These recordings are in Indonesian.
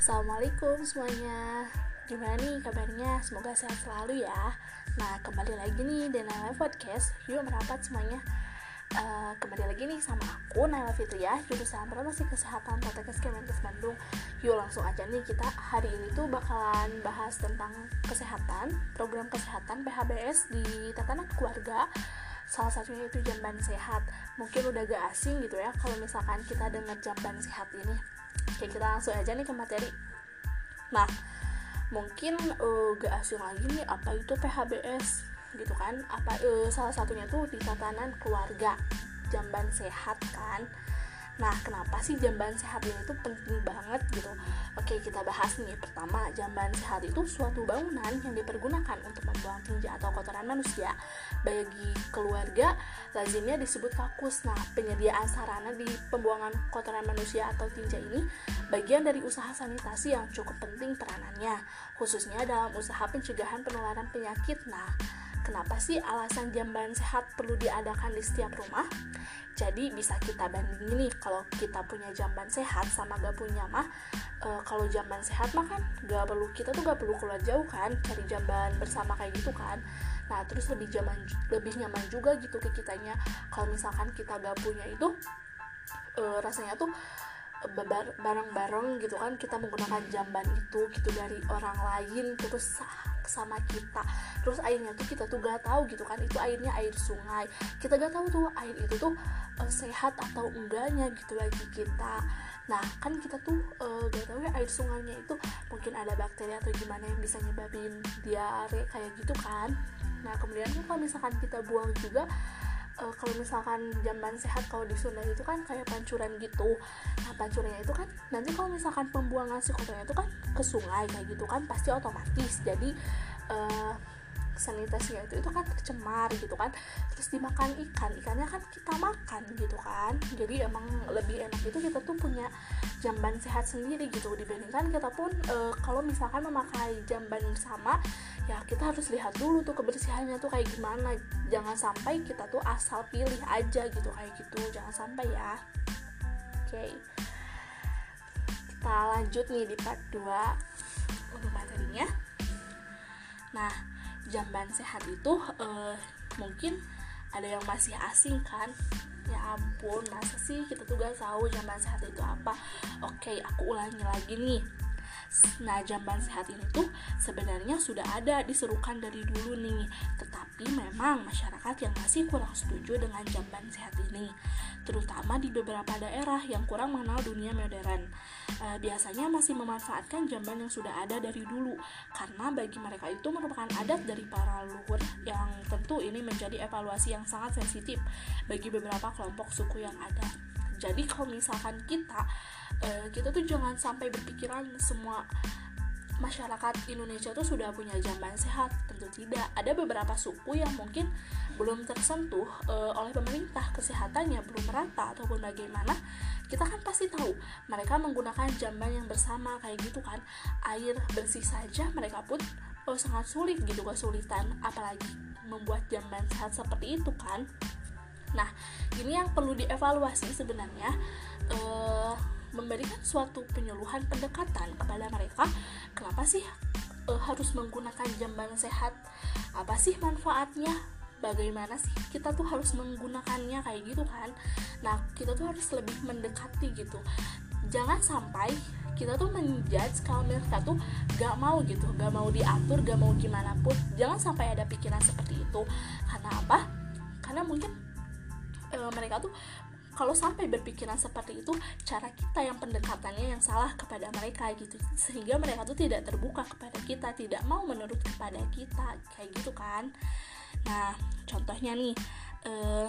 Assalamualaikum semuanya. Gimana nih kabarnya? Semoga sehat selalu ya. Nah kembali lagi nih di Naila Podcast. Yuk merapat semuanya. Uh, Kembali lagi nih sama aku Naila Fitriah Jurusan Promosi Kesehatan Poltekkes Kemenkes Bandung. Yuk langsung aja nih kita hari ini tuh bakalan bahas tentang kesehatan Program kesehatan PHBS di tatanan keluarga. Salah satunya itu jamban sehat. Mungkin udah gak asing gitu ya kalau misalkan kita dengar jamban sehat ini Oke kita langsung aja nih ke materi. Nah mungkin uh, gak asing lagi nih apa itu PHBS gitu kan? Apa uh, salah satunya tuh di tatanan keluarga. Jamban sehat kan Nah, kenapa sih jamban sehat ini tuh penting banget gitu? Oke, kita bahas nih. Pertama, jamban sehat itu suatu bangunan yang dipergunakan untuk membuang tinja atau kotoran manusia. Bagi keluarga, lazimnya disebut kakus. Nah, penyediaan sarana di pembuangan kotoran manusia atau tinja ini bagian dari usaha sanitasi yang cukup penting peranannya, khususnya dalam usaha pencegahan penularan penyakit. Nah, kenapa sih alasan jamban sehat perlu diadakan di setiap rumah? Jadi bisa kita bandingin nih kalau kita punya jamban sehat sama gak punya mah e, kalau jamban sehat mah kan gak perlu kita tuh gak perlu keluar jauh kan cari jamban bersama kayak gitu kan nah terus lebih zaman lebih nyaman juga gitu ke kitanya kalau misalkan kita gak punya itu e, rasanya tuh bareng-bareng gitu kan kita menggunakan jamban itu gitu dari orang lain terus sama kita. Terus airnya tuh kita tuh gak tahu gitu kan itu airnya air sungai. Kita gak tahu tuh air itu tuh uh, sehat atau enggaknya gitu bagi kita. Nah kan kita tuh uh, gak tahu ya air sungainya itu mungkin ada bakteri atau gimana yang bisa nyebabin diare kayak gitu kan. Nah kemudian kalau misalkan kita buang juga uh, kalau misalkan jamban sehat kalau di Sunda itu kan kayak pancuran gitu. Nah pancurannya itu kan nanti kalau misalkan pembuangan si kotornya itu kan ke sungai kayak gitu kan pasti otomatis. Jadi uh, sanitasinya itu itu kan tercemar gitu kan. Terus dimakan ikan ikannya kan kita makan gitu kan. Jadi emang lebih enak itu kita tuh punya jamban sehat sendiri gitu. Dibandingkan kita pun e, kalau misalkan memakai jamban bersama ya kita harus lihat dulu tuh kebersihannya tuh kayak gimana. Jangan sampai kita tuh asal pilih aja gitu kayak gitu. Jangan sampai ya. Oke. Okay. kita lanjut nih di part 2 untuk materinya. Nah jamban sehat itu uh, mungkin ada yang masih asing kan? Ya ampun masa sih kita tuh gak tahu jamban sehat itu apa? Oke aku ulangi lagi nih. Nah, jamban sehat ini tuh sebenarnya sudah ada diserukan dari dulu nih, tetapi memang masyarakat yang masih kurang setuju dengan jamban sehat ini, terutama di beberapa daerah yang kurang mengenal dunia modern. E, biasanya masih memanfaatkan jamban yang sudah ada dari dulu, karena bagi mereka itu merupakan adat dari para leluhur yang tentu ini menjadi evaluasi yang sangat sensitif bagi beberapa kelompok suku yang ada. Jadi kalau misalkan kita uh, kita tuh jangan sampai berpikiran semua masyarakat Indonesia tuh sudah punya jamban sehat tentu tidak. Ada beberapa suku yang mungkin belum tersentuh uh, oleh pemerintah. Kesehatannya belum merata ataupun bagaimana kita kan pasti tahu. Mereka menggunakan jamban yang bersama kayak gitu kan. Air bersih saja mereka pun oh, sangat sulit gitu kesulitan. Apalagi membuat jamban sehat seperti itu kan. Nah ini yang perlu dievaluasi sebenarnya. Uh, memberikan suatu penyuluhan pendekatan kepada mereka. Kenapa sih e, harus menggunakan jamban sehat? Apa sih manfaatnya? Bagaimana sih kita tuh harus menggunakannya kayak gitu kan? Nah kita tuh harus lebih mendekati gitu. Jangan sampai kita tuh menjudge kalau mereka tuh gak mau gitu gak mau diatur gak mau gimana pun. Jangan sampai ada pikiran seperti itu. Karena apa? Karena mungkin e, mereka tuh kalau sampai berpikiran seperti itu cara kita yang pendekatannya yang salah kepada mereka gitu. Sehingga mereka tuh tidak terbuka kepada kita tidak mau menurut kepada kita kayak gitu kan. Nah contohnya nih uh,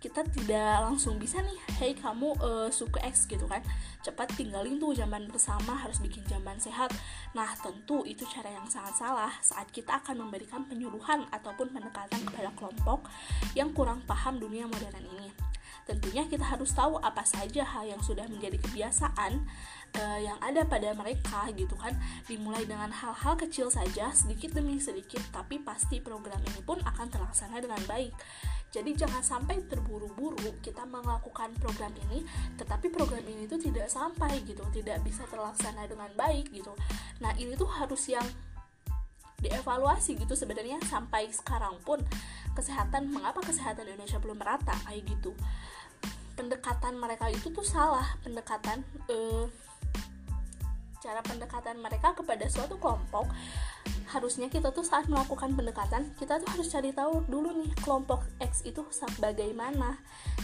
kita tidak langsung bisa nih hey kamu uh, suku X gitu kan. Cepat tinggalin tuh jamban bersama harus bikin jamban sehat. Nah tentu itu cara yang sangat salah saat kita akan memberikan penyuluhan ataupun pendekatan kepada kelompok yang kurang paham dunia modern ini. Tentunya kita harus tahu apa saja hal yang sudah menjadi kebiasaan uh, yang ada pada mereka gitu kan. Dimulai dengan hal-hal kecil saja sedikit demi sedikit tapi pasti program ini pun akan terlaksana dengan baik. Jadi jangan sampai terburu-buru kita melakukan program ini tetapi program ini tuh tidak sampai gitu tidak bisa terlaksana dengan baik gitu. Nah ini tuh harus yang dievaluasi gitu sebenarnya sampai sekarang pun. Kesehatan mengapa kesehatan Indonesia belum merata? Kayak gitu. Pendekatan mereka itu tuh salah pendekatan uh, cara pendekatan mereka kepada suatu kelompok harusnya kita tuh saat melakukan pendekatan kita tuh harus cari tahu dulu nih kelompok X itu bagaimana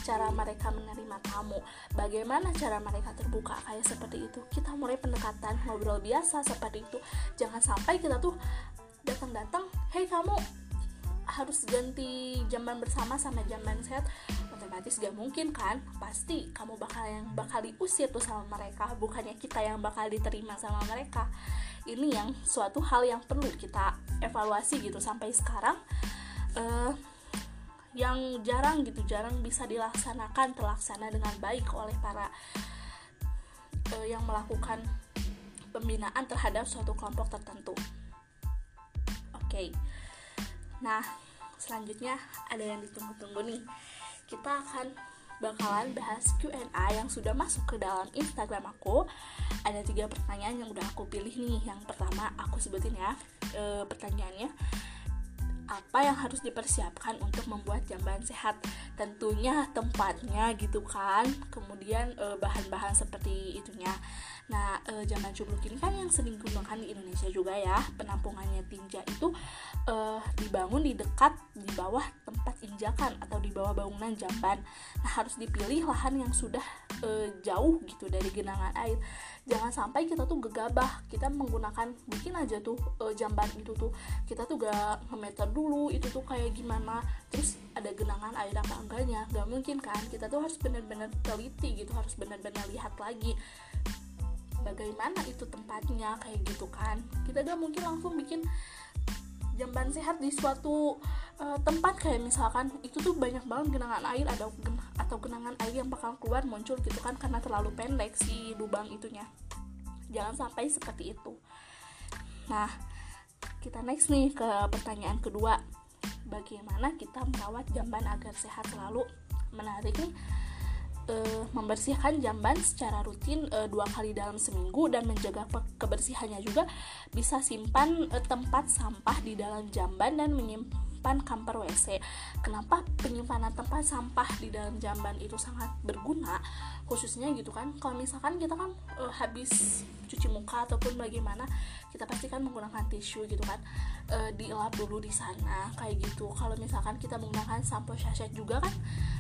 cara mereka menerima tamu bagaimana cara mereka terbuka kayak seperti itu. Kita mulai pendekatan ngobrol biasa seperti itu. Jangan sampai kita tuh datang-datang hei kamu harus ganti jamban bersama sama jamban sehat otomatis gak mungkin kan? Pasti kamu bakal yang bakal diusir tuh sama mereka. Bukannya kita yang bakal diterima sama mereka. Ini yang suatu hal yang perlu kita evaluasi gitu. Sampai sekarang uh, yang jarang gitu jarang bisa dilaksanakan terlaksana dengan baik oleh para uh, yang melakukan pembinaan terhadap suatu kelompok tertentu. Oke. Okay. nah selanjutnya ada yang ditunggu-tunggu nih kita akan bakalan bahas Q&A yang sudah masuk ke dalam Instagram aku. Ada tiga pertanyaan yang udah aku pilih nih. Yang pertama aku sebutin ya e, pertanyaannya apa yang harus dipersiapkan untuk membuat jamban sehat tentunya tempatnya gitu kan kemudian bahan bahan-bahan seperti itunya nah e, jamban cubluk ini kan yang sering digunakan di Indonesia juga ya. Penampungannya tinja itu e, dibangun di dekat di bawah tempat injakan atau di bawah bangunan jamban. Nah harus dipilih lahan yang sudah e, jauh gitu dari genangan air. Jangan sampai kita tuh gegabah. Kita menggunakan bikin aja tuh e, jamban itu tuh kita tuh gak ngemeter dulu itu tuh kayak gimana. Terus ada genangan air apa enggaknya? Gak mungkin kan? Kita tuh harus benar-benar teliti gitu harus benar-benar lihat lagi bagaimana itu tempatnya kayak gitu kan. Kita gak mungkin langsung bikin jamban sehat di suatu uh, tempat kayak misalkan itu tuh banyak banget genangan air ada atau genangan air yang bakal keluar muncul gitu kan karena terlalu pendek si lubang itunya. Jangan sampai seperti itu. Nah kita next nih ke pertanyaan kedua. Bagaimana kita merawat jamban agar sehat selalu? Menarik nih uh, membersihkan jamban secara rutin uh, dua kali dalam seminggu dan menjaga kebersihannya juga bisa simpan uh, tempat sampah di dalam jamban dan menyimpan kamper WC. Kenapa penyimpanan tempat sampah di dalam jamban itu sangat berguna? Khususnya gitu kan, kalau misalkan kita kan uh, habis cuci muka ataupun bagaimana, kita pasti kan menggunakan tisu gitu kan e, dielap dulu di sana kayak gitu kalau misalkan kita menggunakan sampo sachet juga kan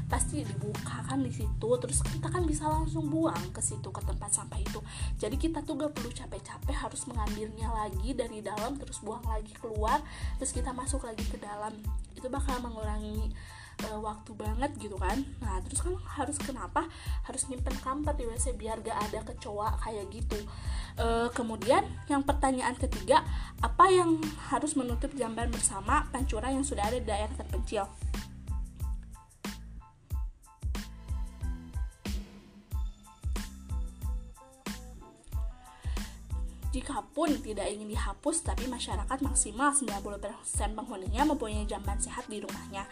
pasti dibuka kan di situ terus kita kan bisa langsung buang ke situ ke tempat sampah itu jadi kita tuh gak perlu capek-capek harus mengambilnya lagi dari dalam terus buang lagi keluar terus kita masuk lagi ke dalam itu bakal mengurangi uh, waktu banget gitu kan. Nah terus kan harus kenapa? Harus nyimpen kamper di WC biar gak ada kecoa kayak gitu. Uh, kemudian yang pertanyaan ketiga apa yang harus menutup jamban bersama pancuran yang sudah ada di daerah terpencil Pun tidak ingin dihapus, tapi masyarakat maksimal 90% penghuninya mempunyai jamban sehat di rumahnya.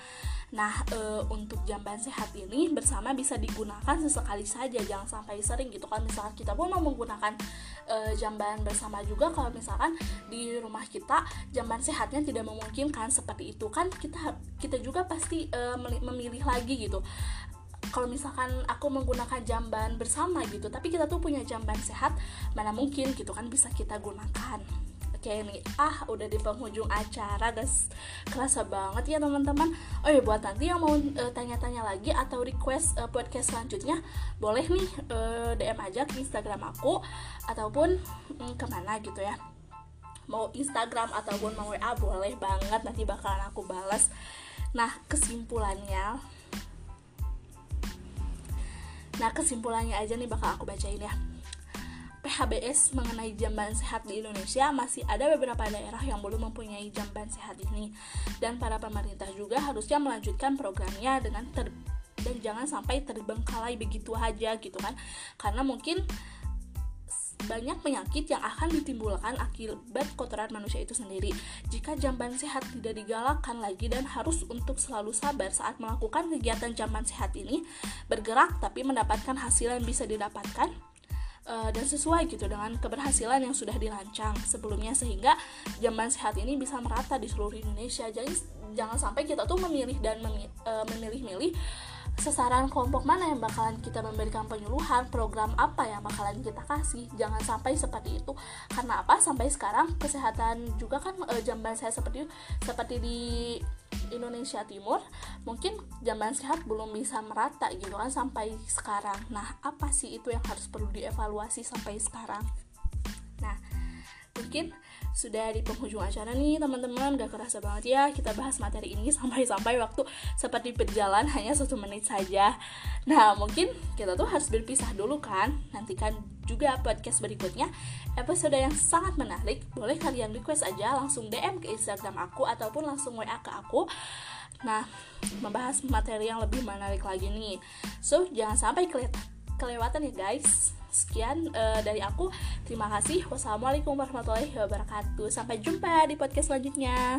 Nah, e, untuk jamban sehat ini bersama bisa digunakan sesekali saja, jangan sampai sering gitu kan. Misalkan kita pun mau menggunakan e, jamban bersama juga kalau misalkan di rumah kita jamban sehatnya tidak memungkinkan seperti itu kan kita kita juga pasti e, memilih lagi gitu kalau misalkan aku menggunakan jamban bersama gitu tapi kita tuh punya jamban sehat mana mungkin gitu kan bisa kita gunakan. Oke nih. Ah udah di penghujung acara guys. Kerasa banget ya teman-teman. Oh ya buat nanti yang mau uh, tanya-tanya lagi atau request uh, podcast selanjutnya boleh nih uh, DM aja ke Instagram aku ataupun um, ke mana gitu ya. Mau Instagram ataupun mau WA boleh banget. Nanti bakalan aku balas. Nah kesimpulannya Nah kesimpulannya aja nih bakal aku bacain ya. PHBS mengenai jamban sehat di Indonesia masih ada beberapa daerah yang belum mempunyai jamban sehat ini. Dan para pemerintah juga harusnya melanjutkan programnya dengan ter dan jangan sampai terbengkalai begitu aja gitu kan. Karena mungkin banyak penyakit yang akan ditimbulkan akibat kotoran manusia itu sendiri. Jika jamban sehat tidak digalakkan lagi dan harus untuk selalu sabar saat melakukan kegiatan jamban sehat ini, bergerak tapi mendapatkan hasil yang bisa didapatkan, uh, dan sesuai gitu dengan keberhasilan yang sudah dirancang sebelumnya sehingga jamban sehat ini bisa merata di seluruh Indonesia jadi jangan sampai kita tuh memilih dan uh, memilih-milih sasaran kelompok mana yang bakalan kita memberikan penyuluhan program apa yang bakalan kita kasih? Jangan sampai seperti itu. Karena apa? Sampai sekarang kesehatan juga kan e, jamban saya seperti seperti di Indonesia Timur mungkin jamban sehat belum bisa merata gitu kan sampai sekarang. Nah apa sih itu yang harus perlu dievaluasi sampai sekarang? Nah mungkin sudah di penghujung acara nih teman-teman. Gak kerasa banget ya kita bahas materi ini sampai-sampai waktu seperti berjalan hanya satu menit saja. Nah mungkin kita tuh harus berpisah dulu kan? Nantikan juga podcast berikutnya. Episode yang sangat menarik boleh kalian request aja langsung DM ke Instagram aku ataupun langsung WA ke aku. Nah membahas materi yang lebih menarik lagi nih. So jangan sampai kelewatan ya guys Sekian uh, dari aku. Terima kasih. Wassalamualaikum warahmatullahi wabarakatuh. Sampai jumpa di podcast selanjutnya.